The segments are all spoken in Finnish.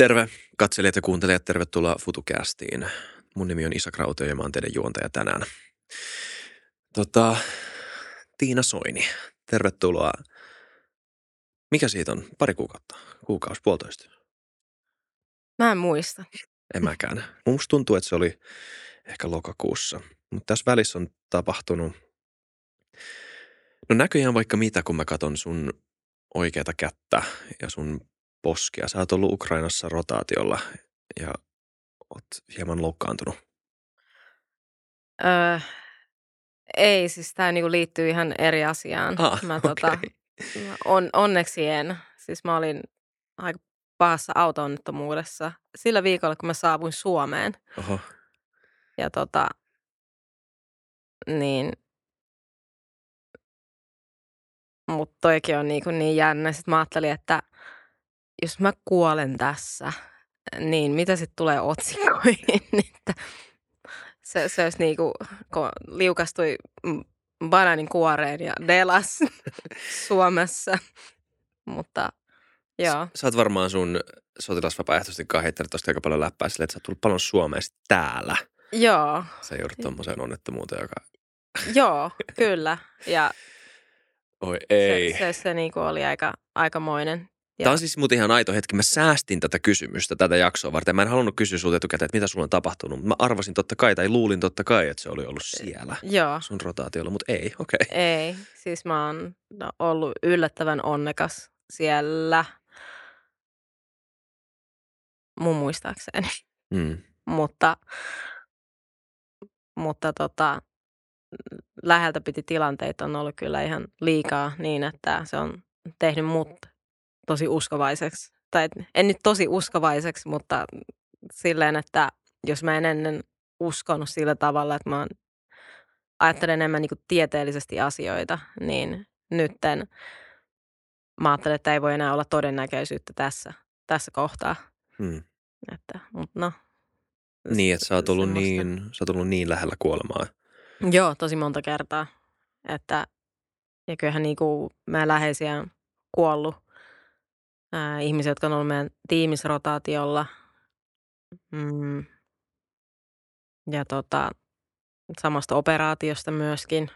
Terve katselijat ja kuuntelijat, tervetuloa FutuCastiin. Mun nimi on Isa Krautio ja mä oon teidän juontaja tänään. Tota, Tiina Soini, tervetuloa. Mikä siitä on? Pari kuukautta? Kuukausi, puolitoista? Mä en muista. En mäkään. Musta tuntuu, että se oli ehkä lokakuussa. Mutta tässä välissä on tapahtunut, no näköjään vaikka mitä, kun mä katson sun oikeata kättä ja sun poskia. Sä oot ollut Ukrainassa rotaatiolla ja oot hieman loukkaantunut. Öö, ei, siis tämä niinku liittyy ihan eri asiaan. Ah, mä, okei. tota, mä on, onneksi en. Siis mä olin aika pahassa auto-onnettomuudessa sillä viikolla, kun mä saavuin Suomeen. Oho. Ja tota, niin, mutta toikin on niinku niin jännä. Sitten mä ajattelin, että jos mä kuolen tässä, niin mitä sitten tulee otsikoihin? että se, se olisi niinku, kun liukastui banaanin kuoreen ja delas Suomessa. Mutta joo, Sä oot varmaan sun sotilasvapaaehtoisten kanssa heittänyt tosta aika paljon läppää silleen, että sä oot tullut paljon Suomeen täällä. joo, Sä joudut tommoseen onnettomuuteen, joka... joo, kyllä. Ja Oi ei. se, se, se niinku oli aika, aikamoinen. Tämä on siis muuten ihan aito hetki. Mä säästin tätä kysymystä, tätä jaksoa varten. Mä en halunnut kysyä sulta etukäteen, että mitä sulla on tapahtunut. Mä arvasin totta kai, tai luulin totta kai, että se oli ollut siellä Joo, sun rotaatiolla, mutta ei, okei. Okay. ei. Siis mä oon no, ollut yllättävän onnekas siellä. Mun muistaakseni. Mm. mutta, mutta tota, läheltä piti tilanteita on ollut kyllä ihan liikaa niin, että se on tehnyt mut tosi uskovaiseksi. Tai et- en nyt tosi uskovaiseksi, mutta silleen, että jos mä en ennen uskonut sillä tavalla, että mä oon- ajattelen enemmän niin tieteellisesti asioita, niin nytten mä ajattelen, että ei voi enää olla todennäköisyyttä tässä, tässä kohtaa. Mm. Että, mutta no, Niin, että sä oot, ollut semmoista. niin, sä oot ollut niin lähellä kuolemaa. Joo, tosi monta kertaa. Että, ja kyllähän niinku meidän läheisiä on kuollut. Ää, ihmisiä, jotka on ollut meidän tiimisrotaatiolla. Mm. Ja tota, samasta operaatiosta myöskin.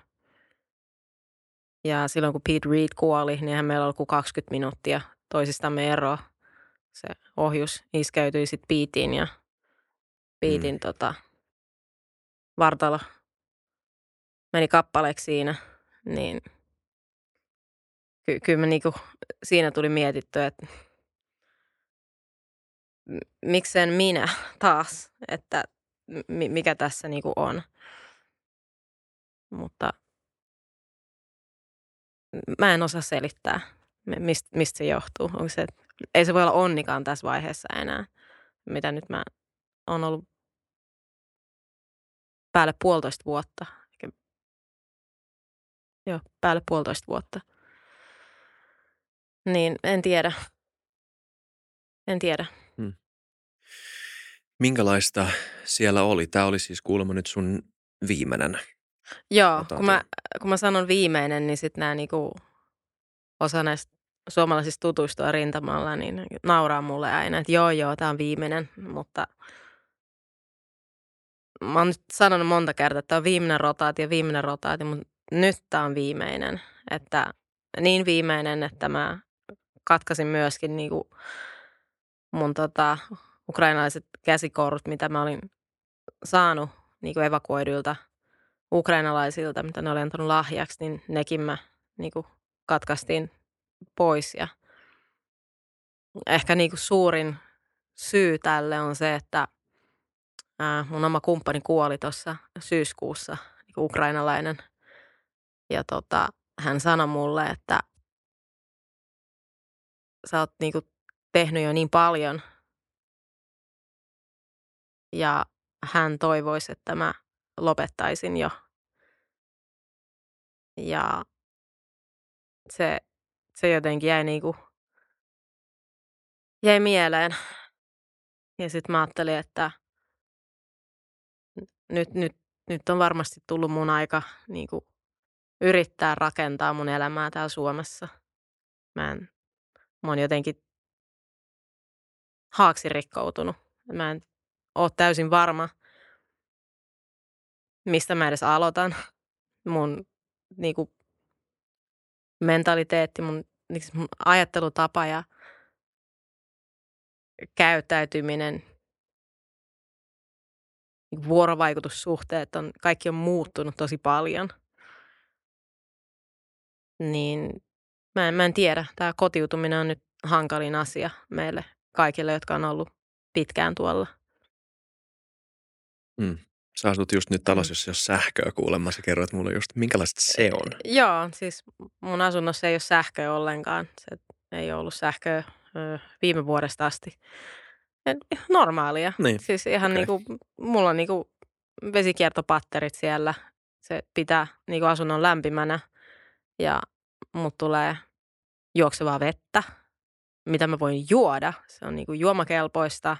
Ja silloin kun Pete Reed kuoli, niin eihän meillä ollut kuin 20 minuuttia toisistamme eroa. Se ohjus iskeytyi sitten Petein ja Petein mm. tota, vartalo meni kappaleeksi siinä, niin ky- kyllä mä niinku, siinä tuli mietittyä, että m- miksen minä taas, että mi- mikä tässä niinku on. Mutta mä en osaa selittää, mi- mistä, mistä se johtuu. Onko se, ei se voi olla onnikaan tässä vaiheessa enää, mitä nyt mä oon ollut päälle puolitoista vuotta. Joo, päälle puolitoista vuotta. Niin, en tiedä. En tiedä. Minkälaista siellä oli? Tämä oli siis kuulemma nyt sun viimeinen. Joo, Otan kun mä, kun mä sanon viimeinen, niin sitten nämä niinku, osa näistä suomalaisista tutuistua rintamalla, niin nauraa mulle aina, että joo joo, tämä on viimeinen, mutta mä oon nyt sanonut monta kertaa, että tämä on viimeinen rotaatio, viimeinen rotaatio, mutta nyt tämä on viimeinen. Että niin viimeinen, että mä katkasin myöskin niinku mun tota, ukrainalaiset käsikourut, mitä mä olin saanut niinku evakuoiduilta ukrainalaisilta, mitä ne oli antanut lahjaksi, niin nekin mä niinku katkaistiin pois. Ja ehkä niinku suurin syy tälle on se, että ää, mun oma kumppani kuoli tuossa syyskuussa, niinku ukrainalainen. Ja tota, hän sanoi mulle, että sä oot niinku tehnyt jo niin paljon. Ja hän toivoisi, että mä lopettaisin jo. Ja se, se jotenkin jäi niinku, jäi mieleen. Ja sitten mä ajattelin, että nyt, nyt, nyt on varmasti tullut mun aika niinku, yrittää rakentaa mun elämää täällä Suomessa. Mä en, mä oon jotenkin haaksi rikkoutunut. Mä en ole täysin varma, mistä mä edes aloitan. Mun niin kuin, mentaliteetti, mun, niin mun ajattelutapa ja käyttäytyminen, niin vuorovaikutussuhteet on, kaikki on muuttunut tosi paljon. Niin mä en, mä en tiedä. Tämä kotiutuminen on nyt hankalin asia meille kaikille, jotka on ollut pitkään tuolla. Mm. Sä asut just nyt talossa, jos ei ole sähköä kuulemma. Sä kerroit mulle just, minkälaista se on. Joo, siis mun asunnossa ei ole sähköä ollenkaan. Se ei ollut sähköä ö, viime vuodesta asti. Normaalia. Niin. Siis ihan okay. niinku, mulla on niinku vesikiertopatterit siellä. Se pitää niinku asunnon lämpimänä ja mut tulee juoksevaa vettä, mitä mä voin juoda. Se on niinku juomakelpoista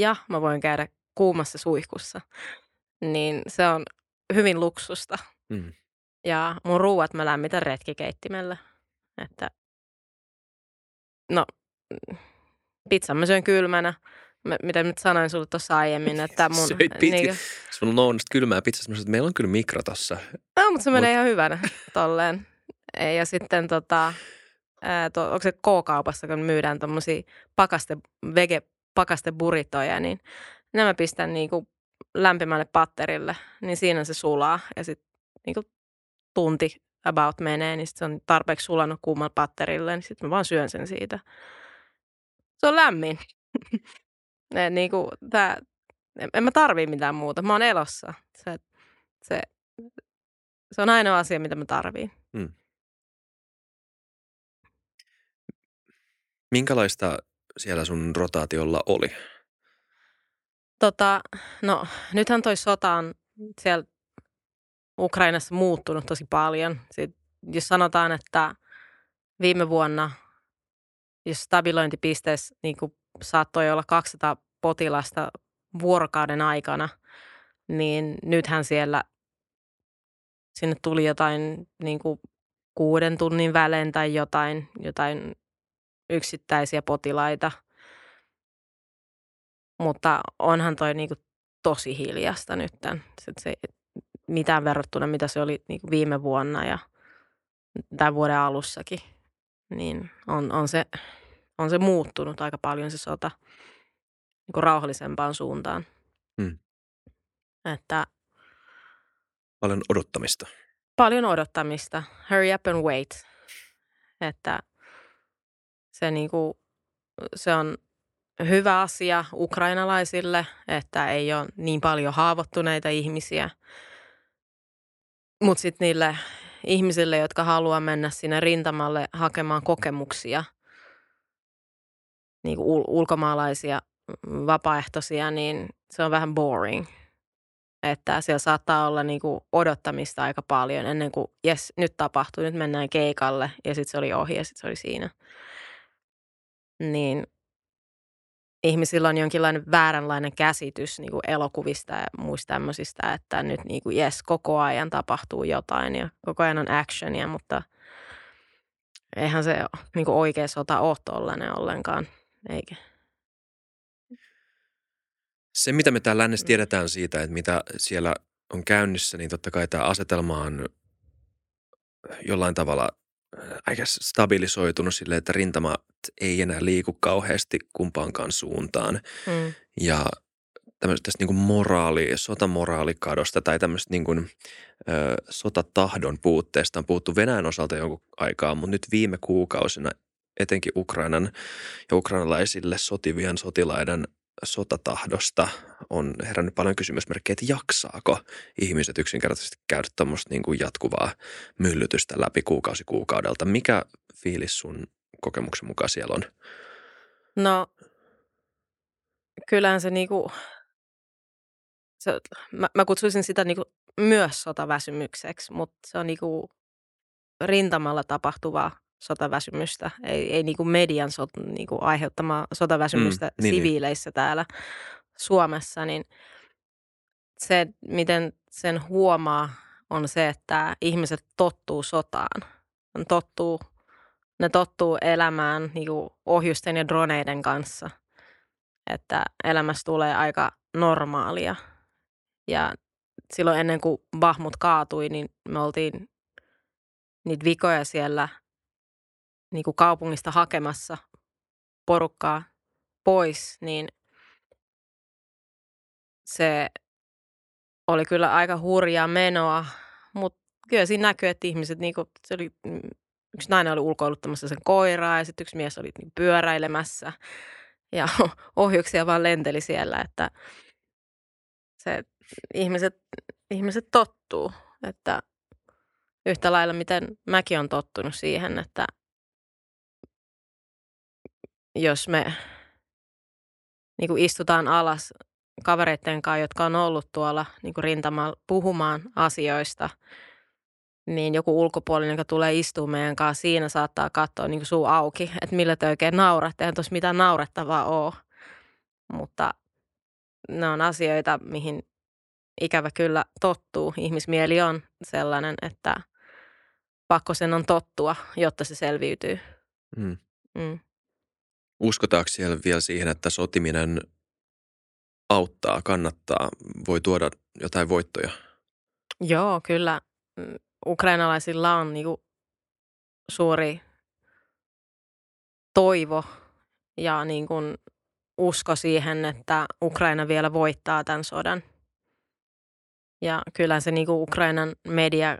ja mä voin käydä kuumassa suihkussa. Niin se on hyvin luksusta. Mm. Ja mun ruuat mä lämmitän retkikeittimellä. Että no, pizzan mä syön kylmänä. Mä, mitä nyt sanoin sulle tuossa aiemmin, että mun... Söit pitkin. Niinku, Sulla on kylmää pizzasta. Mä sanoin, että meillä on kyllä mikro tossa. no, mutta se menee Mut- ihan hyvänä tolleen. Ja sitten tota, ää, to, onko se K-kaupassa, kun myydään tommosia pakaste, vege pakasteburitoja, niin nämä pistän niinku lämpimälle patterille, niin siinä se sulaa. Ja sitten niinku tunti about menee, niin sit se on tarpeeksi sulanut kuumalla patterille, niin sitten mä vaan syön sen siitä. Se on lämmin. Ne, niinku, tää, en, mä tarvii mitään muuta. Mä oon elossa. Se, se, se on ainoa asia, mitä mä tarviin. Minkälaista siellä sun rotaatiolla oli? Tota, no, nythän toi sota on siellä Ukrainassa muuttunut tosi paljon. Sit, jos sanotaan, että viime vuonna, jos stabilointipisteessä niin saattoi olla 200 potilasta vuorokauden aikana, niin nythän siellä sinne tuli jotain niin kuin kuuden tunnin välein tai jotain, jotain yksittäisiä potilaita. Mutta onhan toi niinku tosi hiljasta nyt. Se, se, mitään verrattuna, mitä se oli niinku viime vuonna ja tämän vuoden alussakin, niin on, on, se, on se muuttunut aika paljon se sota niinku rauhallisempaan suuntaan. Mm. Että Paljon odottamista. paljon odottamista. Hurry up and wait. Että se, niinku, se on hyvä asia ukrainalaisille, että ei ole niin paljon haavoittuneita ihmisiä. Mutta sitten niille ihmisille, jotka haluaa mennä sinne rintamalle hakemaan kokemuksia, niin ul- ulkomaalaisia vapaaehtoisia, niin se on vähän boring. Että siellä saattaa olla niinku odottamista aika paljon ennen kuin, jes, nyt tapahtuu, nyt mennään keikalle ja sitten se oli ohi ja sitten se oli siinä. Niin ihmisillä on jonkinlainen vääränlainen käsitys niin kuin elokuvista ja muista tämmöisistä, että nyt niin kuin, yes, koko ajan tapahtuu jotain ja koko ajan on actionia, mutta eihän se niin kuin oikea sota ole tollainen ollenkaan, eikä. Se, mitä me täällä lännessä tiedetään siitä, että mitä siellä on käynnissä, niin totta kai tämä asetelma on jollain tavalla Guess, stabilisoitunut silleen, että rintamat ei enää liiku kauheasti kumpaankaan suuntaan. Mm. Ja tämmöisestä tästä niin moraali, sotamoraalikadosta tai tämmöistä niin kuin, ö, sotatahdon puutteesta on puhuttu Venäjän osalta jonkun aikaa, mutta nyt viime kuukausina etenkin Ukrainan ja ukrainalaisille sotivien sotilaiden sotatahdosta on herännyt paljon kysymysmerkkejä, että jaksaako ihmiset yksinkertaisesti käydä tuommoista niin kuin jatkuvaa myllytystä läpi kuukausi kuukaudelta. Mikä fiilis sun kokemuksen mukaan siellä on? No, kyllähän se niinku, se, mä, mä kutsuisin sitä niinku myös sotaväsymykseksi, mutta se on niinku rintamalla tapahtuvaa sotaväsymystä, ei, ei niinku median sot, niinku aiheuttamaa sotaväsymystä Mm, niin, niin. siviileissä täällä Suomessa, niin se, miten sen huomaa, on se, että ihmiset tottuu sotaan. Ne tottuu, ne tottuu elämään niinku ohjusten ja droneiden kanssa. että elämässä tulee aika normaalia. Ja silloin ennen kuin Bahmut kaatui, niin me oltiin niitä vikoja siellä niin kuin kaupungista hakemassa porukkaa pois, niin se oli kyllä aika hurjaa menoa, mutta kyllä siinä näkyy, että ihmiset, niin kuin, se oli, mm, yksi nainen oli ulkoiluttamassa sen koiraa ja sitten yksi mies oli niin pyöräilemässä ja ohjuksia vaan lenteli siellä, että se ihmiset, ihmiset tottuu, että yhtä lailla miten mäkin on tottunut siihen, että jos me niin kuin istutaan alas kavereiden kanssa, jotka on ollut tuolla niin kuin rintamalla puhumaan asioista, niin joku ulkopuolinen, joka tulee istumaan meidän kanssa, siinä saattaa katsoa niin kuin suu auki, että millä te oikein nauratte. Eihän tuossa mitään naurettavaa ole. Mutta ne on asioita, mihin ikävä kyllä tottuu. Ihmismieli on sellainen, että pakko sen on tottua, jotta se selviytyy. Mm. Mm. Uskotaanko siellä vielä siihen, että sotiminen auttaa, kannattaa, voi tuoda jotain voittoja? Joo, kyllä. Mm, ukrainalaisilla on niinku suuri toivo ja niin usko siihen, että Ukraina vielä voittaa tämän sodan. Ja kyllä se niin kuin Ukrainan media,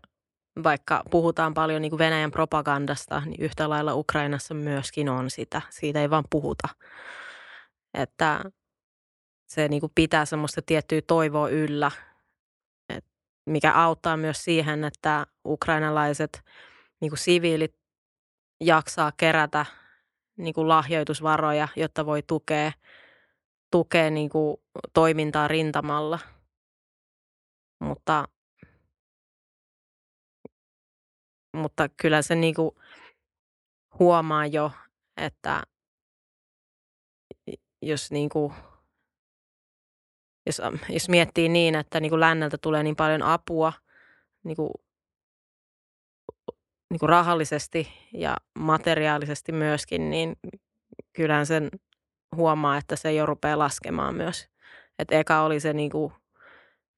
vaikka puhutaan paljon niin kuin Venäjän propagandasta, niin yhtä lailla Ukrainassa myöskin on sitä. Siitä ei vaan puhuta. Että se niin kuin pitää semmoista tiettyä toivoa yllä, mikä auttaa myös siihen, että ukrainalaiset niin kuin siviilit jaksaa kerätä niin kuin lahjoitusvaroja, jotta voi tukea, tukea niin kuin toimintaa rintamalla. Mutta, mutta kyllä se niin kuin huomaa jo, että jos niin kuin jos, jos miettii niin, että niin kuin länneltä tulee niin paljon apua niin kuin, niin kuin rahallisesti ja materiaalisesti myöskin, niin kyllähän sen huomaa, että se jo rupeaa laskemaan myös. Et eka oli se niin kuin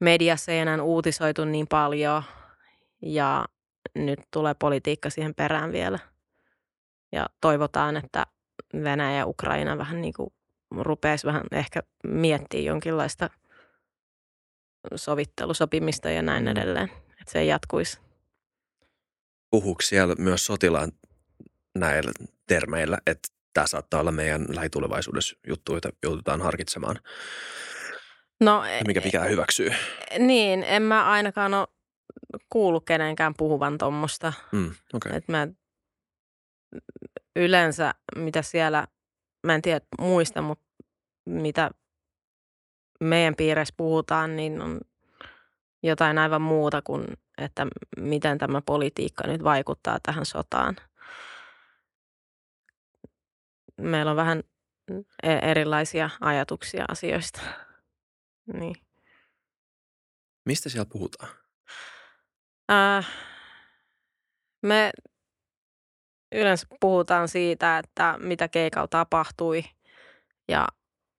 mediassa ei enää uutisoitu niin paljon ja nyt tulee politiikka siihen perään vielä. Ja toivotaan, että Venäjä ja Ukraina vähän niin kuin rupeaisi vähän ehkä miettiä jonkinlaista sovittelusopimista ja näin mm. edelleen, että se jatkuisi. Puhuuko siellä myös sotilaan näillä termeillä, että tämä saattaa olla meidän lähitulevaisuudessa juttu, jota joudutaan harkitsemaan? No, mikä pitää hyväksyy? Niin, en mä ainakaan ole kuullut kenenkään puhuvan tuommoista. Mm, okay. mä yleensä, mitä siellä, mä en tiedä muista, mutta mitä meidän piirissä puhutaan, niin on jotain aivan muuta kuin, että miten tämä politiikka nyt vaikuttaa tähän sotaan. Meillä on vähän e-, erilaisia ajatuksia asioista. Niin. Mistä siellä puhutaan? Äh, me yleensä puhutaan siitä, että mitä keikalla tapahtui ja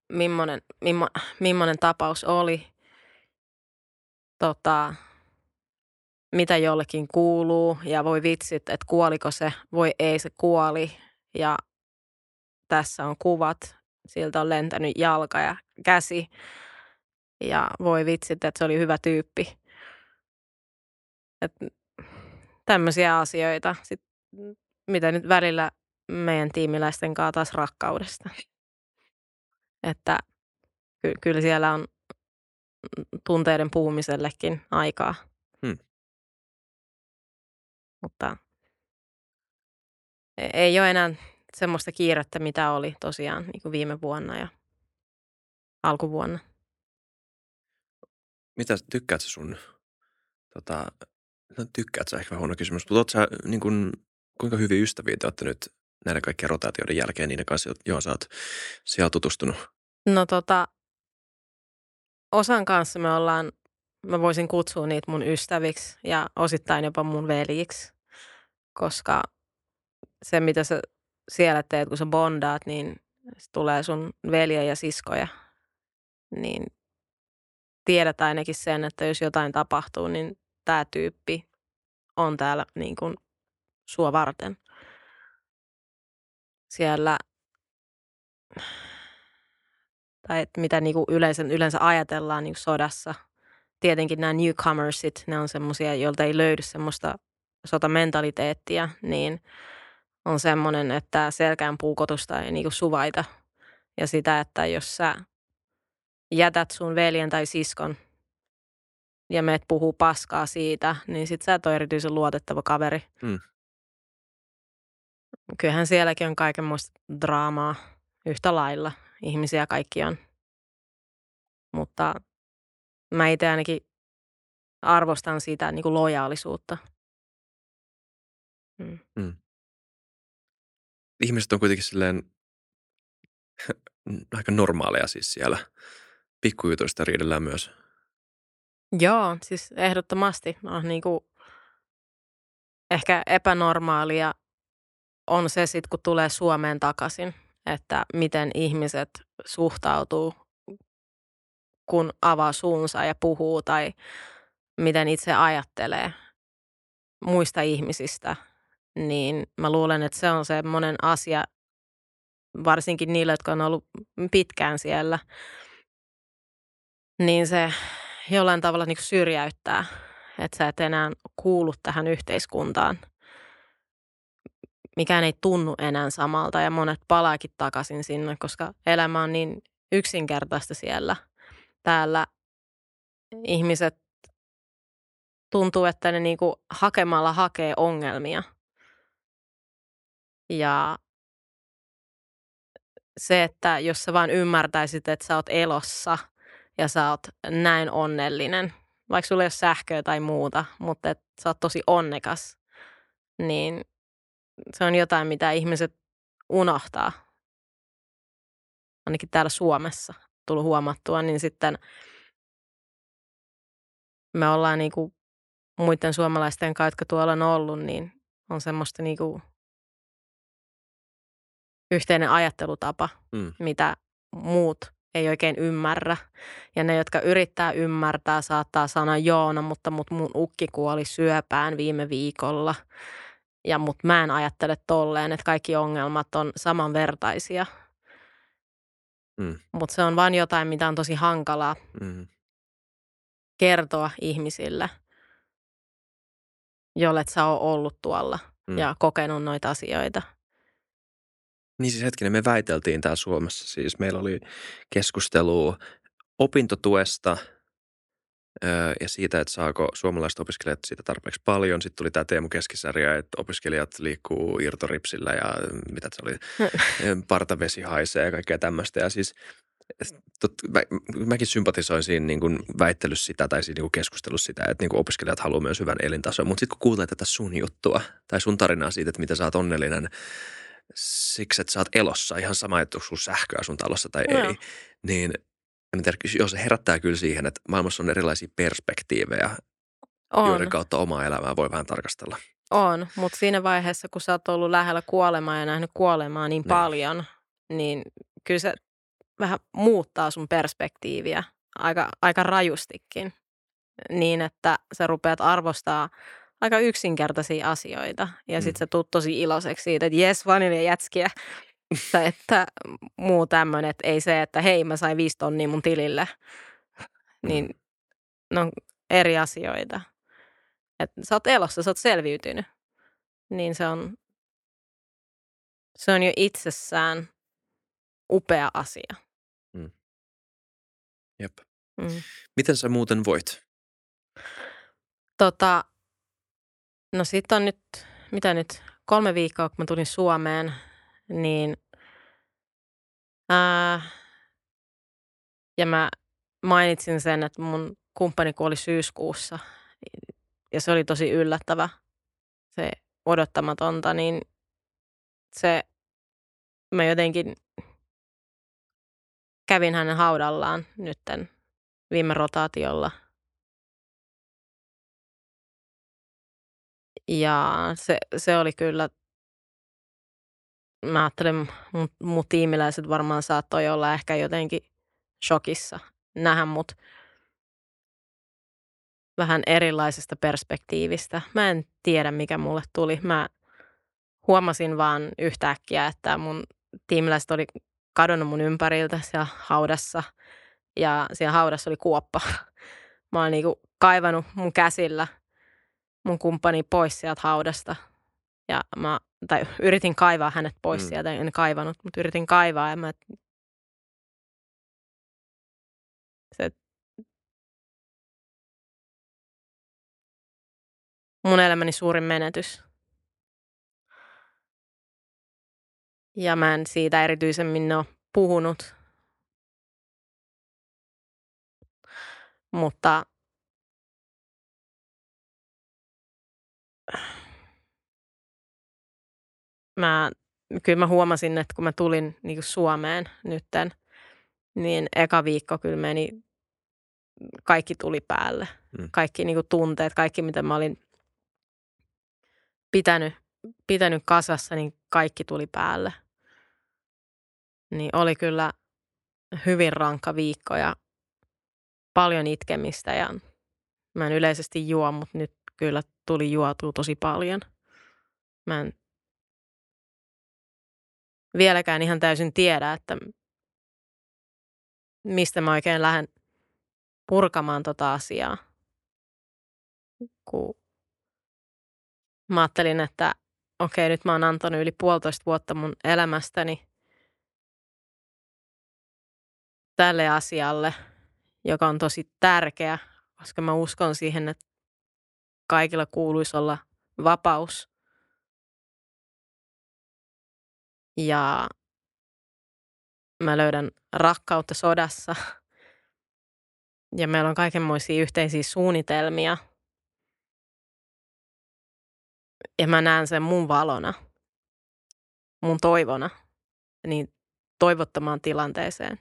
millainen, mimmo, millainen tapaus oli, tota, mitä jollekin kuuluu ja voi vitsit, että kuoliko se, voi ei se kuoli. Ja tässä on kuvat, siltä on lentänyt jalka ja käsi. Ja voi vitsit, että se oli hyvä tyyppi. Et tämmöisiä asioita, sit, mitä nyt välillä meidän tiimiläisten kanssa taas rakkaudesta. Että ky- kyllä siellä on tunteiden puhumisellekin aikaa. Hmm. Mutta e-, ei ole enää semmoista kiirettä, mitä oli tosiaan niin kuin viime vuonna ja alkuvuonna. Mitä tykkäät sun, tota, no tykkäät sä ehkä huono kysymys, mutta sä, niin kuin, kuinka hyviä ystäviä te olette nyt näiden kaikkien rotaatioiden jälkeen niiden kanssa, johon sä oot siellä tutustunut? No tota, osan kanssa me ollaan, mä voisin kutsua niitä mun ystäviksi ja osittain jopa mun veljiksi, koska se mitä sä siellä teet, kun sä bondaat, niin Sitten tulee sun velje ja siskoja, niin tiedät ainakin sen, että jos jotain tapahtuu, niin tämä tyyppi on täällä niin kuin sua varten. Siellä, tai että mitä niin kuin yleensä, yleensä ajatellaan niin kuin sodassa. Tietenkin nämä newcomersit, ne on semmoisia, joilta ei löydy semmoista sotamentaliteettia, niin on semmoinen, että selkään puukotusta ei niin kuin suvaita. Ja sitä, että jos sä jätät sun veljen tai siskon ja meet puhuu paskaa siitä, niin sit sä et ole erityisen luotettava kaveri. Mm. Kyllähän sielläkin on kaikenmoista draamaa yhtä lailla. Ihmisiä kaikki on. Mutta mä itse ainakin arvostan sitä niin kuin lojaalisuutta. Mm. Mm. Ihmiset on kuitenkin silleen aika normaaleja siis siellä. Pikkujutuista riidellään myös. Joo, siis ehdottomasti. On niin kuin ehkä epänormaalia on se sitten, kun tulee Suomeen takaisin, että miten ihmiset suhtautuu, kun avaa suunsa ja puhuu tai miten itse ajattelee muista ihmisistä, niin mä luulen, että se on se monen asia, varsinkin niille, jotka on ollut pitkään siellä, niin se jollain tavalla niin syrjäyttää, että sä et enää kuulu tähän yhteiskuntaan. Mikään ei tunnu enää samalta ja monet palaakin takaisin sinne, koska elämä on niin yksinkertaista siellä. Täällä ihmiset tuntuu, että ne niinku hakemalla hakee ongelmia. Ja se, että jos sä vaan ymmärtäisit, että sä oot elossa – ja sä oot näin onnellinen, vaikka sulla ei ole sähköä tai muuta, mutta et sä oot tosi onnekas, niin se on jotain, mitä ihmiset unohtaa. Ainakin täällä Suomessa tullut huomattua, niin sitten me ollaan niinku muiden suomalaisten kanssa, jotka tuolla on ollut, niin on semmoista niinku yhteinen ajattelutapa, mm. mitä muut ei oikein ymmärrä. Ja ne, jotka yrittää ymmärtää, saattaa sanoa Joona, mutta mut mun ukki kuoli syöpään viime viikolla. Ja mut mä en ajattele tolleen, että kaikki ongelmat on samanvertaisia. Mm. Mutta se on vain jotain, mitä on tosi hankalaa mm. kertoa ihmisille, jolle sä oot ollut tuolla mm. ja kokenut noita asioita. Niin siis hetkinen, me väiteltiin täällä Suomessa. Siis meillä oli keskustelu opintotuesta ja siitä, että saako suomalaiset opiskelijat siitä tarpeeksi paljon. Sitten tuli tämä Teemu Keskisarja, että opiskelijat liikkuu irtoripsillä ja mitä se oli, partavesi haisee ja kaikkea tämmöistä. Ja siis tot, mä, mäkin sympatisoin siinä niin kuin väittelyssä sitä tai siinä niin kuin keskustelussa sitä, että niin kuin opiskelijat haluaa myös hyvän elintason. Mutta sitten kun kuulee tätä sun juttua tai sun tarinaa siitä, että mitä sä oot onnellinen – siksi, että sä oot elossa, ihan sama, että onko sähköä sun talossa tai no. ei, niin en tiedä, jos se herättää kyllä siihen, että maailmassa on erilaisia perspektiivejä, on. joiden kautta omaa elämää voi vähän tarkastella. On, mutta siinä vaiheessa, kun sä oot ollut lähellä kuolemaa ja nähnyt kuolemaa niin, niin. paljon, niin kyllä se vähän muuttaa sun perspektiiviä aika, aika rajustikin niin, että sä rupeat arvostaa – aika yksinkertaisia asioita. Ja sitten mm. sä tuut tosi iloiseksi siitä, että jes, jätskiä. tai että muu tämmöinen, että ei se, että hei mä sain viisi tonnia mun tilille. Niin mm. no eri asioita. Että sä oot elossa, sä oot selviytynyt. Niin se on, se on jo itsessään upea asia. Mm. Jep. Mm. Miten sä muuten voit? Tota, No sitten on nyt, mitä nyt, kolme viikkoa, kun mä tulin Suomeen, niin ää, ja mä mainitsin sen, että mun kumppani kuoli syyskuussa ja se oli tosi yllättävä, se odottamatonta, niin se, mä jotenkin kävin hänen haudallaan nytten viime rotaatiolla – Ja se, se oli kyllä mä ajattelen, mun, mun tiimiläiset varmaan saattoi olla ehkä jotenkin shokissa nähdä mut vähän erilaisesta perspektiivistä. Mä en tiedä, mikä mulle tuli. Mä huomasin vaan yhtäkkiä, että mun tiimiläiset oli kadonnut mun ympäriltä siellä haudassa ja siellä haudassa oli kuoppa. Mä oon niinku kaivannut mun käsillä mun kumppani pois sieltä haudasta ja mä, tai yritin kaivaa hänet pois mm. sieltä, en kaivannut, mutta yritin kaivaa ja mä, se, mun elämäni suurin menetys. Ja mä en siitä erityisemmin ole puhunut. Mutta mä, kyllä mä huomasin, että kun mä tulin niin Suomeen nytten, niin eka viikko kyllä meni, kaikki tuli päälle. Mm. Kaikki niin tunteet, kaikki mitä mä olin pitänyt, pitänyt kasassa, niin kaikki tuli päälle. Niin oli kyllä hyvin rankka viikko ja paljon itkemistä ja mä en yleisesti juo, mutta nyt kyllä tuli juotua tosi paljon. Mä en vieläkään ihan täysin tiedä, että mistä mä oikein lähden purkamaan tota asiaa. Kun mä ajattelin, että okei, nyt mä oon antanut yli puolitoista vuotta mun elämästäni tälle asialle, joka on tosi tärkeä, koska mä uskon siihen, että kaikilla kuuluisi olla vapaus ja mä löydän rakkautta sodassa. Ja meillä on kaikenmoisia yhteisiä suunnitelmia. Ja mä näen sen mun valona, mun toivona, niin toivottomaan tilanteeseen.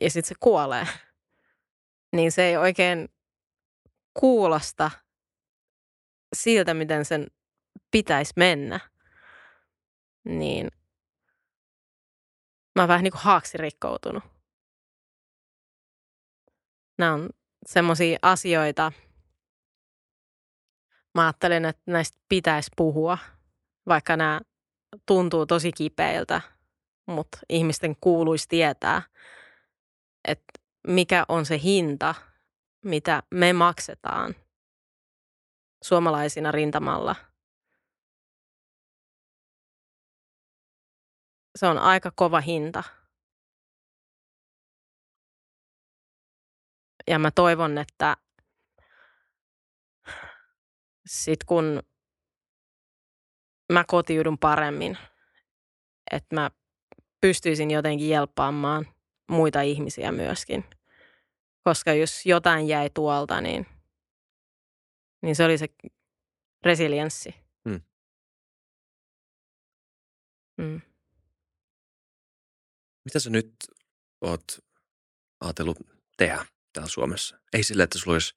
Ja sitten se kuolee. Niin se ei oikein kuulosta siltä, miten sen pitäisi mennä, niin mä oon vähän niin kuin haaksi rikkoutunut. Nämä on semmoisia asioita, mä ajattelen, että näistä pitäisi puhua, vaikka nämä tuntuu tosi kipeiltä, mutta ihmisten kuuluisi tietää, että mikä on se hinta, mitä me maksetaan suomalaisina rintamalla – se on aika kova hinta. Ja mä toivon, että sit kun mä kotiudun paremmin, että mä pystyisin jotenkin jelppaamaan muita ihmisiä myöskin. Koska jos jotain jäi tuolta, niin, niin se oli se resilienssi. Mm. Mm. Mitä sä nyt oot ajatellut tehdä täällä Suomessa? Ei sille, että sulla olisi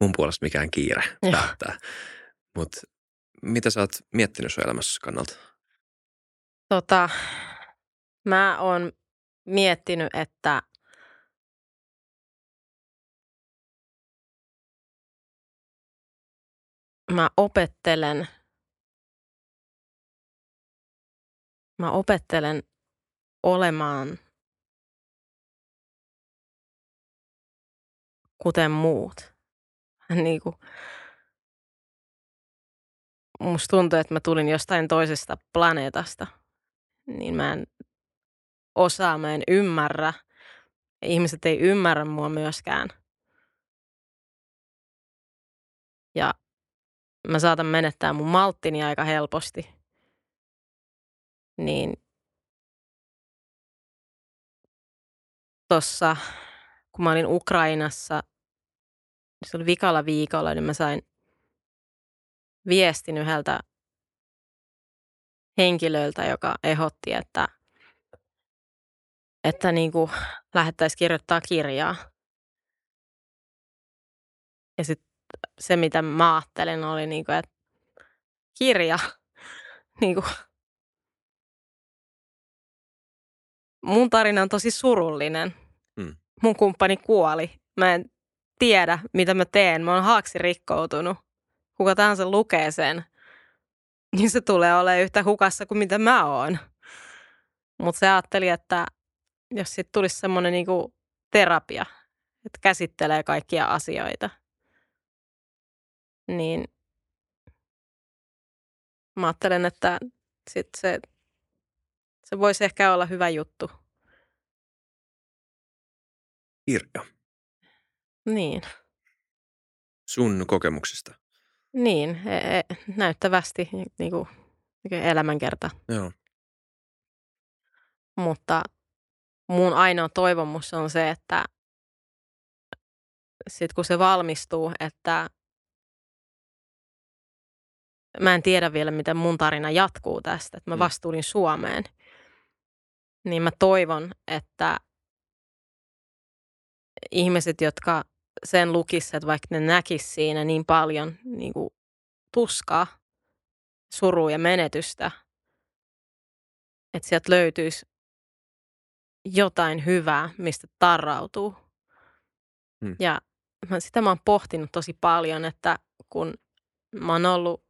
mun puolesta mikään kiire päättää, mutta mitä sä oot miettinyt sun elämässä kannalta? Tota, mä oon miettinyt, että mä opettelen, mä opettelen olemaan kuten muut. Niin kuin, musta tuntuu, että mä tulin jostain toisesta planeetasta, niin mä en osaa, mä en ymmärrä. Ihmiset ei ymmärrä mua myöskään. Ja mä saatan menettää mun malttini aika helposti. Niin tuossa, kun mä olin Ukrainassa, se oli vikalla viikolla, niin mä sain viestin yhdeltä henkilöltä, joka ehdotti, että, että niin kuin lähettäisiin kirjoittaa kirjaa. Ja sitten se, mitä mä ajattelen, oli niin kuin, että kirja, niin kuin, mun tarina on tosi surullinen. Mm. Mun kumppani kuoli. Mä en tiedä, mitä mä teen. Mä oon haaksi rikkoutunut. Kuka tahansa lukee sen, niin se tulee olemaan yhtä hukassa kuin mitä mä oon. Mutta se ajatteli, että jos sitten tulisi semmoinen niinku terapia, että käsittelee kaikkia asioita, niin mä ajattelen, että sit se, se voisi ehkä olla hyvä juttu. Kirja. Niin, Sun kokemuksista. niin e- e- näyttävästi niin kuin, elämänkerta. Joo. Mutta mun ainoa toivomus on se, että sit kun se valmistuu, että mä en tiedä vielä, miten mun tarina jatkuu tästä, että mä Mm. vastuulin Suomeen, niin mä toivon, että ihmiset, jotka sen lukisivat, että vaikka ne näkis siinä niin paljon niin kuin tuskaa, surua ja menetystä, että sieltä löytyisi jotain hyvää, mistä tarrautuu. Hmm. Ja mä, sitä mä oon pohtinut tosi paljon, että kun mä oon ollut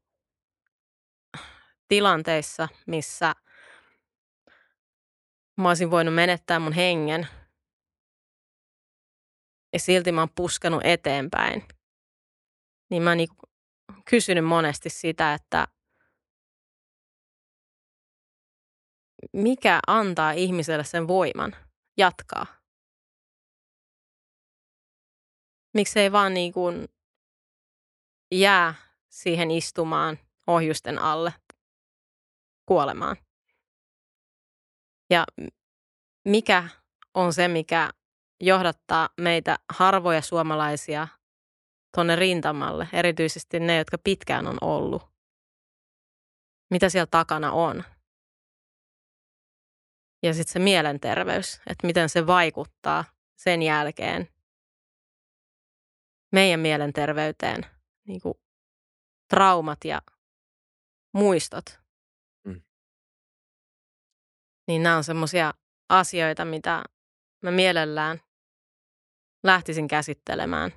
tilanteissa, missä mä olisin voinut menettää mun hengen, ja silti mä oon puskanut eteenpäin, niin mä oon niinku kysynyt monesti sitä, että mikä antaa ihmiselle sen voiman jatkaa? Miksi ei vaan niin kuin jää siihen istumaan ohjusten alle kuolemaan? Ja mikä on se, mikä johdattaa meitä harvoja suomalaisia tuonne rintamalle, erityisesti ne, jotka pitkään on ollut? Mitä siellä takana on? Ja sitten se mielenterveys, että miten se vaikuttaa sen jälkeen meidän mielenterveyteen, niin kuin traumat ja muistot. Niin nämä on semmoisia asioita, mitä mä mielellään lähtisin käsittelemään.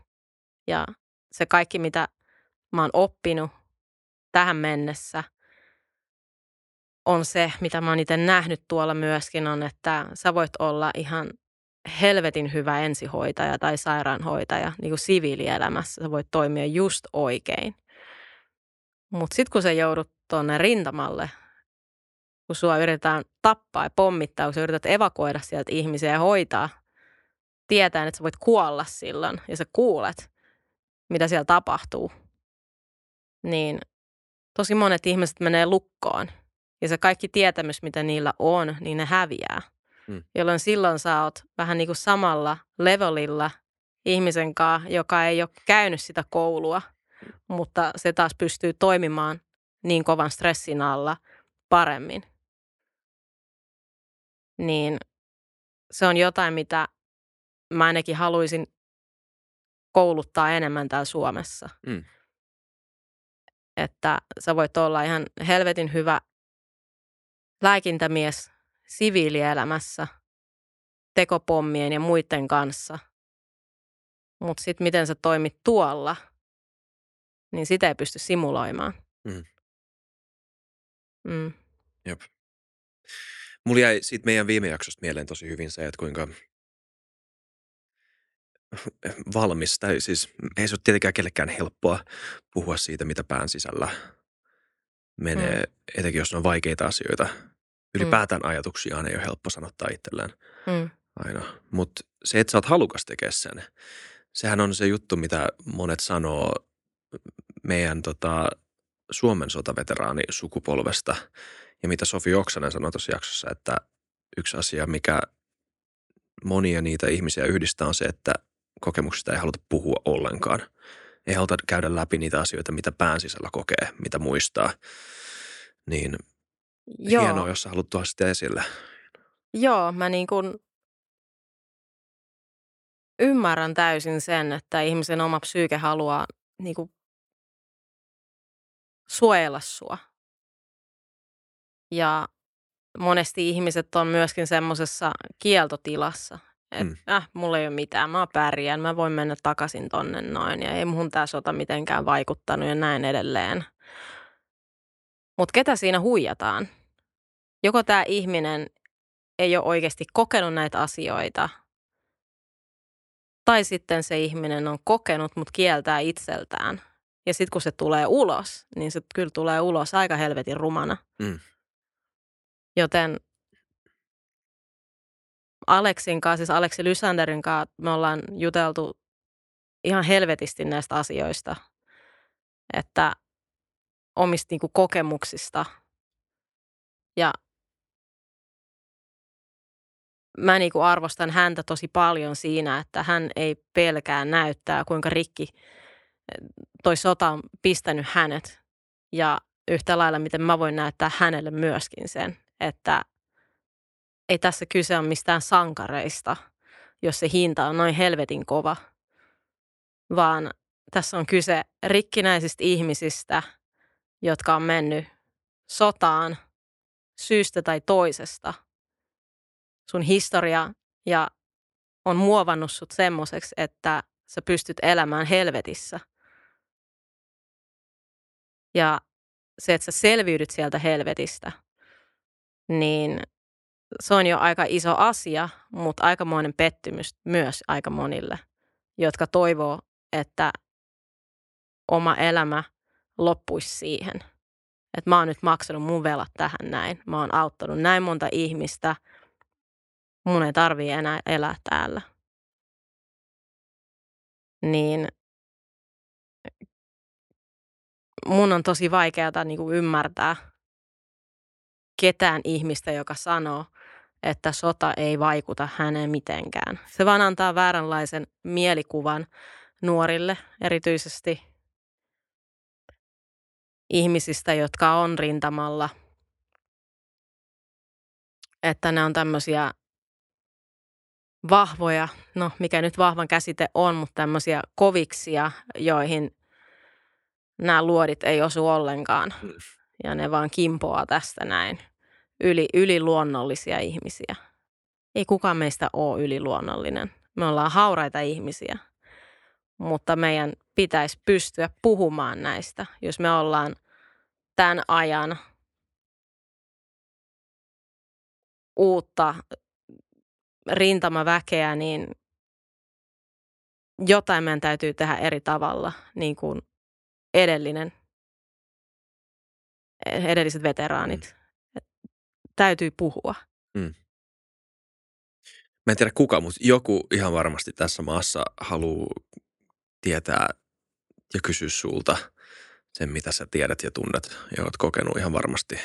Ja se kaikki, mitä mä oon oppinut tähän mennessä, on se, mitä mä oon itse nähnyt tuolla myöskin, on, että sä voit olla ihan helvetin hyvä ensihoitaja tai sairaanhoitaja niin kuin siviilielämässä. Sä voit toimia just oikein. Mutta sitten kun sä joudut tuonne rintamalle, kun sua yritetään tappaa ja pommittaa, kun sä yrität evakuoida sieltä ihmisiä ja hoitaa, tietäen, että sä voit kuolla silloin ja sä kuulet, mitä siellä tapahtuu, niin tosi monet ihmiset menee lukkoon. Ja se kaikki tietämys, mitä niillä on, niin ne häviää. Mm. Jolloin silloin sä oot vähän niin kuin samalla levelillä ihmisen kanssa, joka ei ole käynyt sitä koulua, mutta se taas pystyy toimimaan niin kovan stressin alla paremmin. Niin se on jotain, mitä mä ainakin haluaisin kouluttaa enemmän täällä Suomessa. Mm. Että sä voit olla ihan helvetin hyvä lääkintämies siviilielämässä tekopommien ja muiden kanssa. Mutta sitten miten sä toimit tuolla, niin sitä ei pysty simuloimaan. Mm. Mm. Mulla jäi siitä meidän viime jaksosta mieleen tosi hyvin se, että kuinka valmis, tai siis ei se ole tietenkään kellekään helppoa puhua siitä, mitä pään sisällä menee, mm. etenkin jos ne on vaikeita asioita. Ylipäätään ajatuksiaan ei ole helppo sanottaa itselleen Mm. aina. Mutta se, että sä oot halukas tekemään sen, sehän on se juttu, mitä monet sanoo meidän tota, Suomen sotaveteraani sukupolvesta ja mitä Sofi Oksanen sanoi tuossa jaksossa, että yksi asia, mikä monia niitä ihmisiä yhdistää on se, että kokemuksista ei haluta puhua ollenkaan. Ei haluta käydä läpi niitä asioita, mitä pään sisällä kokee, mitä muistaa. Niin Joo. hienoa, jos sä haluat tuoda sitä esille. Joo, mä niin kuin ymmärrän täysin sen, että ihmisen oma psyyke haluaa niin kuin suojella sua. Ja monesti ihmiset on myöskin semmoisessa kieltotilassa, että Mm. äh, mulla ei ole mitään, mä pärjään, mä voin mennä takaisin tonne noin ja ei muhun tää sota mitenkään vaikuttanut ja näin edelleen. Mutta ketä siinä huijataan? Joko tämä ihminen ei ole oikeasti kokenut näitä asioita, tai sitten se ihminen on kokenut, mutta kieltää itseltään. Ja sitten kun se tulee ulos, niin se kyllä tulee ulos aika helvetin rumana. Mm. Joten Aleksin kanssa, siis Aleksi Lysanderin kanssa, me ollaan juteltu ihan helvetisti näistä asioista, että omista niinku kokemuksista. Ja mä niinku arvostan häntä tosi paljon siinä, että hän ei pelkää näyttää, kuinka rikki toi sota on pistänyt hänet. Ja yhtä lailla, miten mä voin näyttää hänelle myöskin sen, että ei tässä kyse ole mistään sankareista, jos se hinta on noin helvetin kova, vaan tässä on kyse rikkinäisistä ihmisistä, jotka on mennyt sotaan syystä tai toisesta. Sun historia ja on muovannut sut semmoiseksi, että sä pystyt elämään helvetissä. Ja se, että sä selviydyt sieltä helvetistä, niin se on jo aika iso asia, mutta aikamoinen pettymys myös aika monille, jotka toivoo, että oma elämä loppuisi siihen. Että mä oon nyt maksanut mun velat tähän näin. Mä oon auttanut näin monta ihmistä. Mun ei tarvii enää elää täällä. Niin mun on tosi vaikeaa niin ymmärtää ketään ihmistä, joka sanoo, että sota ei vaikuta häneen mitenkään. Se vaan antaa vääränlaisen mielikuvan nuorille, erityisesti ihmisistä, jotka on rintamalla, että ne on tämmöisiä vahvoja, no mikä nyt vahvan käsite on, mutta tämmöisiä koviksia, joihin nämä luodit ei osu ollenkaan. Ja ne vaan kimpoaa tästä näin. Yli, yliluonnollisia ihmisiä. Ei kukaan meistä ole yliluonnollinen. Me ollaan hauraita ihmisiä. Mutta meidän pitäisi pystyä puhumaan näistä, jos me ollaan tämän ajan uutta rintamaväkeä, niin jotain meidän täytyy tehdä eri tavalla, niin kuin edellinen, edelliset veteraanit. Täytyy puhua. Mm. Mä en tiedä kuka, mutta joku ihan varmasti tässä maassa haluaa tietää ja kysyä sulta sen, mitä sä tiedät ja tunnet ja oot kokenut ihan varmasti.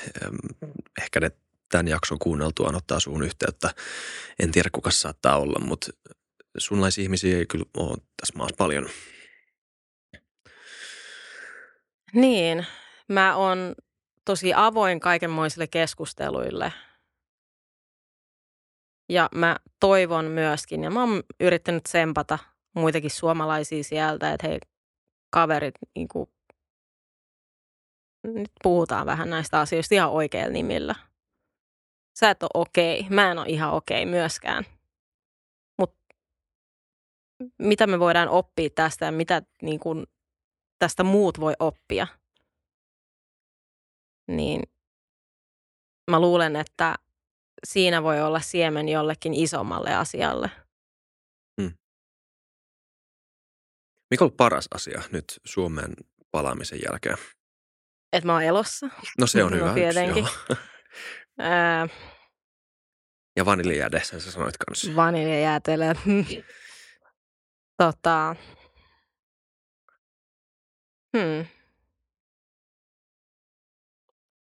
Ehkä ne tämän jakson kuunneltuaan ottaa suun yhteyttä. En tiedä, kuka saattaa olla, mutta sunlaisia ihmisiä ei kyllä ole tässä maassa paljon. Niin, mä oon tosi avoin kaikenmoisille keskusteluille. Ja mä toivon myöskin, ja mä oon yrittänyt sempata muitakin suomalaisia sieltä, että hei kaverit, niin kuin, nyt puhutaan vähän näistä asioista ihan oikeilla nimillä. Sä et ole okei, okay. mä en ole ihan okei okay myöskään. Mutta mitä me voidaan oppia tästä ja mitä niin kuin, tästä muut voi oppia, niin mä luulen, että siinä voi olla siemen jollekin isommalle asialle. Hmm. Mikä on paras asia nyt Suomeen palaamisen jälkeen? Että mä oon elossa. No se on no, hyvä. Tietenkin. Yksi, ja vaniljajääde, sen sä sanoit kanssa. vaniljajäätelö. tota, hmm.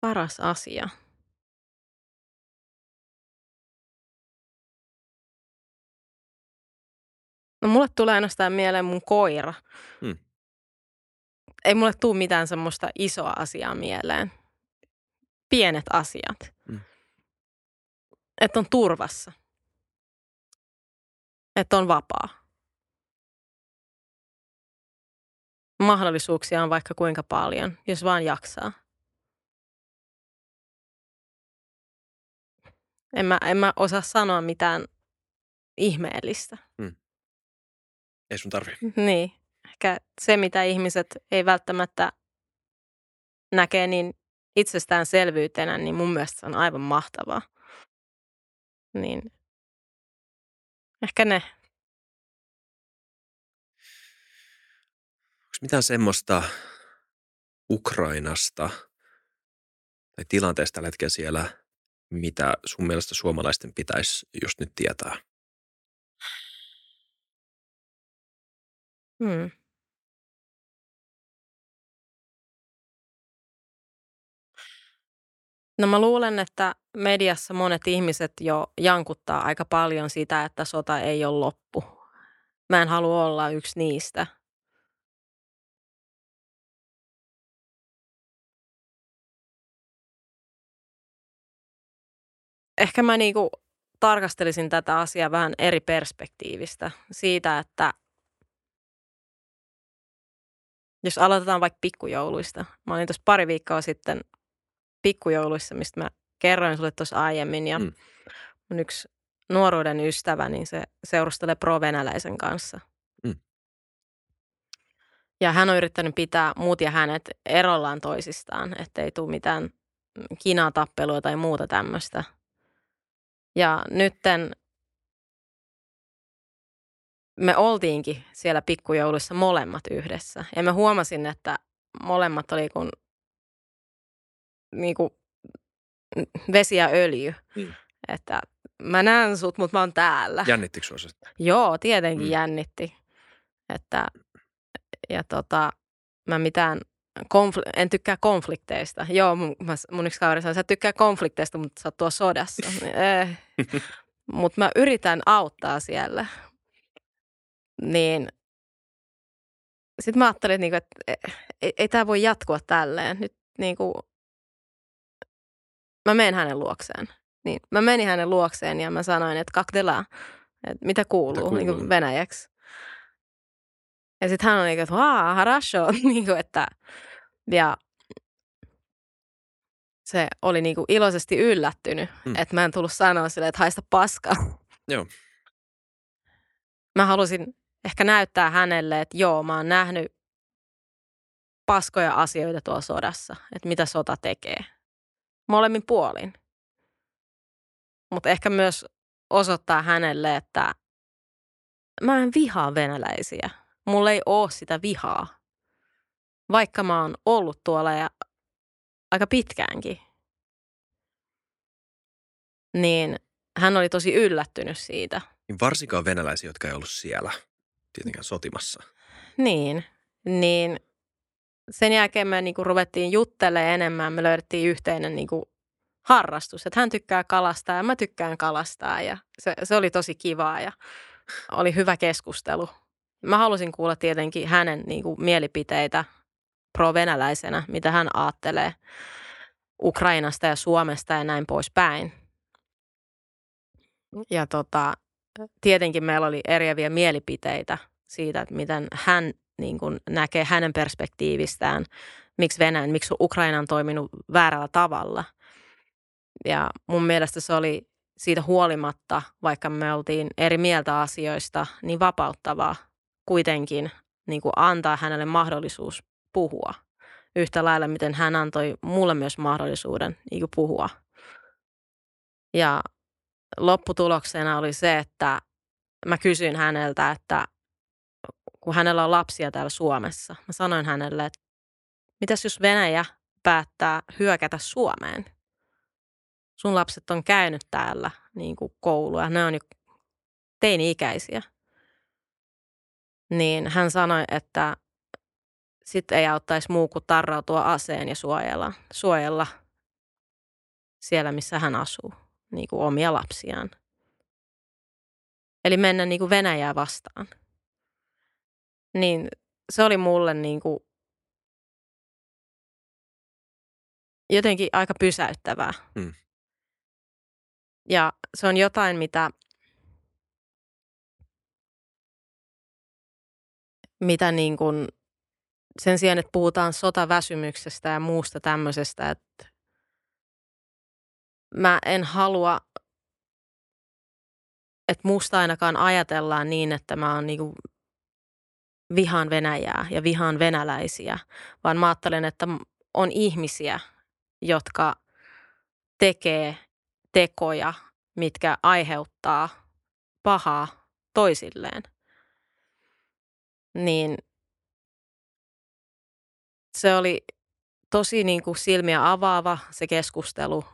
Paras asia. No mulle tulee ainoastaan mieleen mun koira. Hmm. Ei mulle tule mitään semmoista isoa asiaa mieleen. Pienet asiat. Hmm. Että on turvassa. Että on vapaa. Mahdollisuuksia on vaikka kuinka paljon, jos vaan jaksaa. En mä, en mä osaa sanoa mitään ihmeellistä. Ei sun tarvi. Niin. Ehkä se, mitä ihmiset ei välttämättä näkee niin itsestäänselvyytenä, niin mun mielestä se on aivan mahtavaa. Niin ehkä ne. Onko mitään semmoista Ukrainasta tai tilanteesta tällä hetkellä siellä, mitä sun mielestä suomalaisten pitäisi just nyt tietää? Hmm. No mä luulen, että mediassa monet ihmiset jo jankuttaa aika paljon sitä, että sota ei ole loppu. Mä en halua olla yksi niistä. Ehkä mä niinku tarkastelisin tätä asiaa vähän eri perspektiivistä. Siitä, että jos aloitetaan vaikka pikkujouluista. Mä olin tuossa pari viikkoa sitten pikkujouluissa, mistä mä kerroin sulle tuossa aiemmin. Ja Mm. mun yksi nuoruuden ystävä, niin se seurustelee pro-venäläisen kanssa. Mm. Ja hän on yrittänyt pitää muut ja hänet erollaan toisistaan, ettei tule mitään kinatappelua tai muuta tämmöistä. Ja nytten me oltiinkin siellä pikkujouluissa molemmat yhdessä. Ja mä huomasin, että molemmat oli kuin, niin kuin vesi ja öljy. Mm. Että mä näen sut, mutta mä oon täällä. Jännittikö sua? Joo, tietenkin mm. jännitti. Että, ja tota, mä mitään, konfl- en tykkää konflikteista. Joo, mun, mun yksi kaveri sanoi, sä et tykkää konflikteista, mutta sä oot tuo sodassa. eh. Mutta mä yritän auttaa siellä. Niin sitten mä ajattelin, että, niinku, että ei, ei tämä voi jatkua tälleen. Nyt niinku, mä menen hänen luokseen. Niin, mä menin hänen luokseen ja mä sanoin, että kakdelaa, että mitä kuuluu, kuuluu? Niin kuin venäjäksi. Ja sitten hän on niin kuin, että haa, harasho, niin kuin, että, ja se oli niin kuin iloisesti yllättynyt, Mm. että mä en tullut sanoa sille, että haista paskaa. Joo. Mä halusin ehkä näyttää hänelle, että joo, mä oon nähnyt paskoja asioita tuolla sodassa, että mitä sota tekee. Molemmin puolin. Mutta ehkä myös osoittaa hänelle, että mä en vihaa venäläisiä. Mulla ei ole sitä vihaa. Vaikka mä oon ollut tuolla ja aika pitkäänkin. Niin hän oli tosi yllättynyt siitä. Niin varsinkaan venäläisiä, jotka ei ollut siellä tietenkään sotimassa. Niin, niin sen jälkeen me niinku ruvettiin juttelemaan enemmän. Me löydettiin yhteinen niinku harrastus, että hän tykkää kalastaa ja mä tykkään kalastaa ja se, se oli tosi kivaa ja oli hyvä keskustelu. Mä halusin kuulla tietenkin hänen niinku mielipiteitä pro-venäläisenä, mitä hän ajattelee Ukrainasta ja Suomesta ja näin poispäin. Ja tota, tietenkin meillä oli eriäviä mielipiteitä siitä, että miten hän niin kuin näkee hänen perspektiivistään, miksi Venäjän, miksi Ukraina on toiminut väärällä tavalla. Ja mun mielestä se oli siitä huolimatta, vaikka me oltiin eri mieltä asioista, niin vapauttavaa kuitenkin niin kuin antaa hänelle mahdollisuus puhua. Yhtä lailla, miten hän antoi mulle myös mahdollisuuden niin kuin puhua. Ja lopputuloksena oli se, että mä kysyin häneltä, että kun hänellä on lapsia täällä Suomessa, mä sanoin hänelle, että mitäs jos Venäjä päättää hyökätä Suomeen? Sun lapset on käynyt täällä niin kuin koulua, ne on jo teini-ikäisiä. Niin hän sanoi, että sitten ei auttaisi muu kuin tarrautua aseen ja suojella, suojella siellä, missä hän asuu, niin kuin omia lapsiaan. Eli mennä niin kuin Venäjää vastaan. Niin se oli mulle niin kuin jotenkin aika pysäyttävää. Mm. Ja se on jotain, mitä, mitä niin kuin sen sijaan, että puhutaan sotaväsymyksestä ja muusta tämmöisestä, että mä en halua että musta ainakaan ajatellaan niin, että mä oon niinku vihaan Venäjää ja vihaan venäläisiä, vaan mä ajattelen, että on ihmisiä, jotka tekee tekoja, mitkä aiheuttaa pahaa toisilleen. Niin se oli tosi niin kuin silmiä avaava se keskustelu.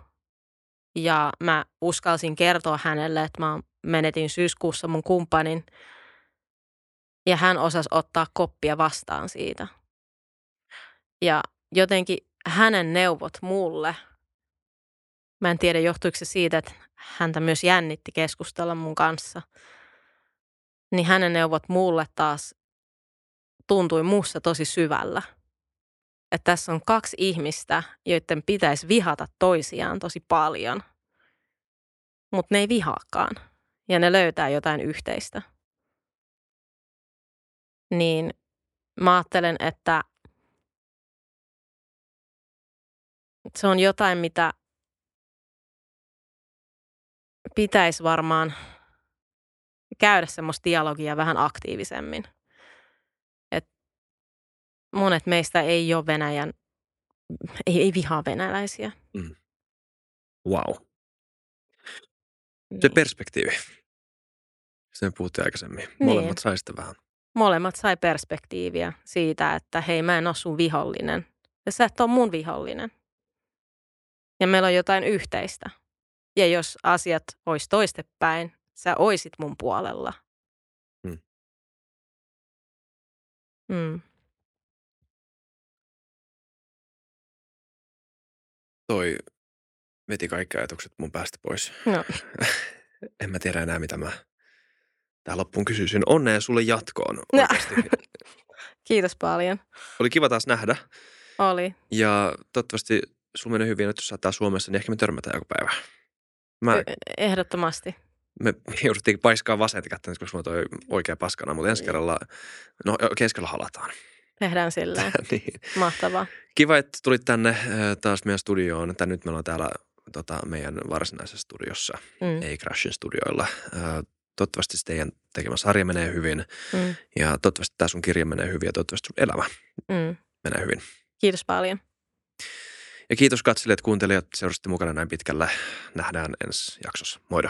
Ja mä uskalsin kertoa hänelle, että mä menetin syyskuussa mun kumppanin. Ja hän osasi ottaa koppia vastaan siitä. Ja jotenkin hänen neuvot mulle, mä en tiedä johtuiko se siitä, että häntä myös jännitti keskustella mun kanssa, niin hänen neuvot mulle taas tuntui muussa tosi syvällä että tässä on kaksi ihmistä, joiden pitäisi vihata toisiaan tosi paljon, mutta ne ei vihaakaan ja ne löytää jotain yhteistä. Niin mä ajattelen, että se on jotain, mitä pitäisi varmaan käydä semmoista dialogia vähän aktiivisemmin monet meistä ei ole Venäjän, ei, ei vihaa venäläisiä. Mm. Wow. Se niin. perspektiivi. Sen puhuttiin aikaisemmin. Molemmat niin. sai sitä vähän. Molemmat sai perspektiiviä siitä, että hei mä en ole sun vihollinen. Ja sä et ole mun vihollinen. Ja meillä on jotain yhteistä. Ja jos asiat olisi toistepäin, sä oisit mun puolella. Mm. Mm. Toi veti kaikki ajatukset mun päästä pois. No. en mä tiedä enää, mitä mä tähän loppuun kysyisin. Onnea sulle jatkoon no. Kiitos paljon. Oli kiva taas nähdä. Oli. Ja toivottavasti sulla menee hyvin, että jos sä Suomessa, niin ehkä me törmätään joku päivä. Mä, e-, Ehdottomasti. Me jouduttiin paiskaa vasenta kättä, koska mulla toi oikea paskana, mutta ensi kerralla, no keskellä halataan. Tehdään sillä. niin. Mahtavaa. Kiva, että tulit tänne äh, taas meidän studioon. Tän nyt me ollaan täällä tota, meidän varsinaisessa studiossa, mm. ei Crashin studioilla. Äh, toivottavasti teidän tekemä sarja menee hyvin mm. ja toivottavasti tämä sun kirja menee hyvin ja toivottavasti sun elämä mm. menee hyvin. Kiitos paljon. Ja kiitos katselijat, kuuntelijat, seurasitte mukana näin pitkälle. Nähdään ensi jaksossa. Moido.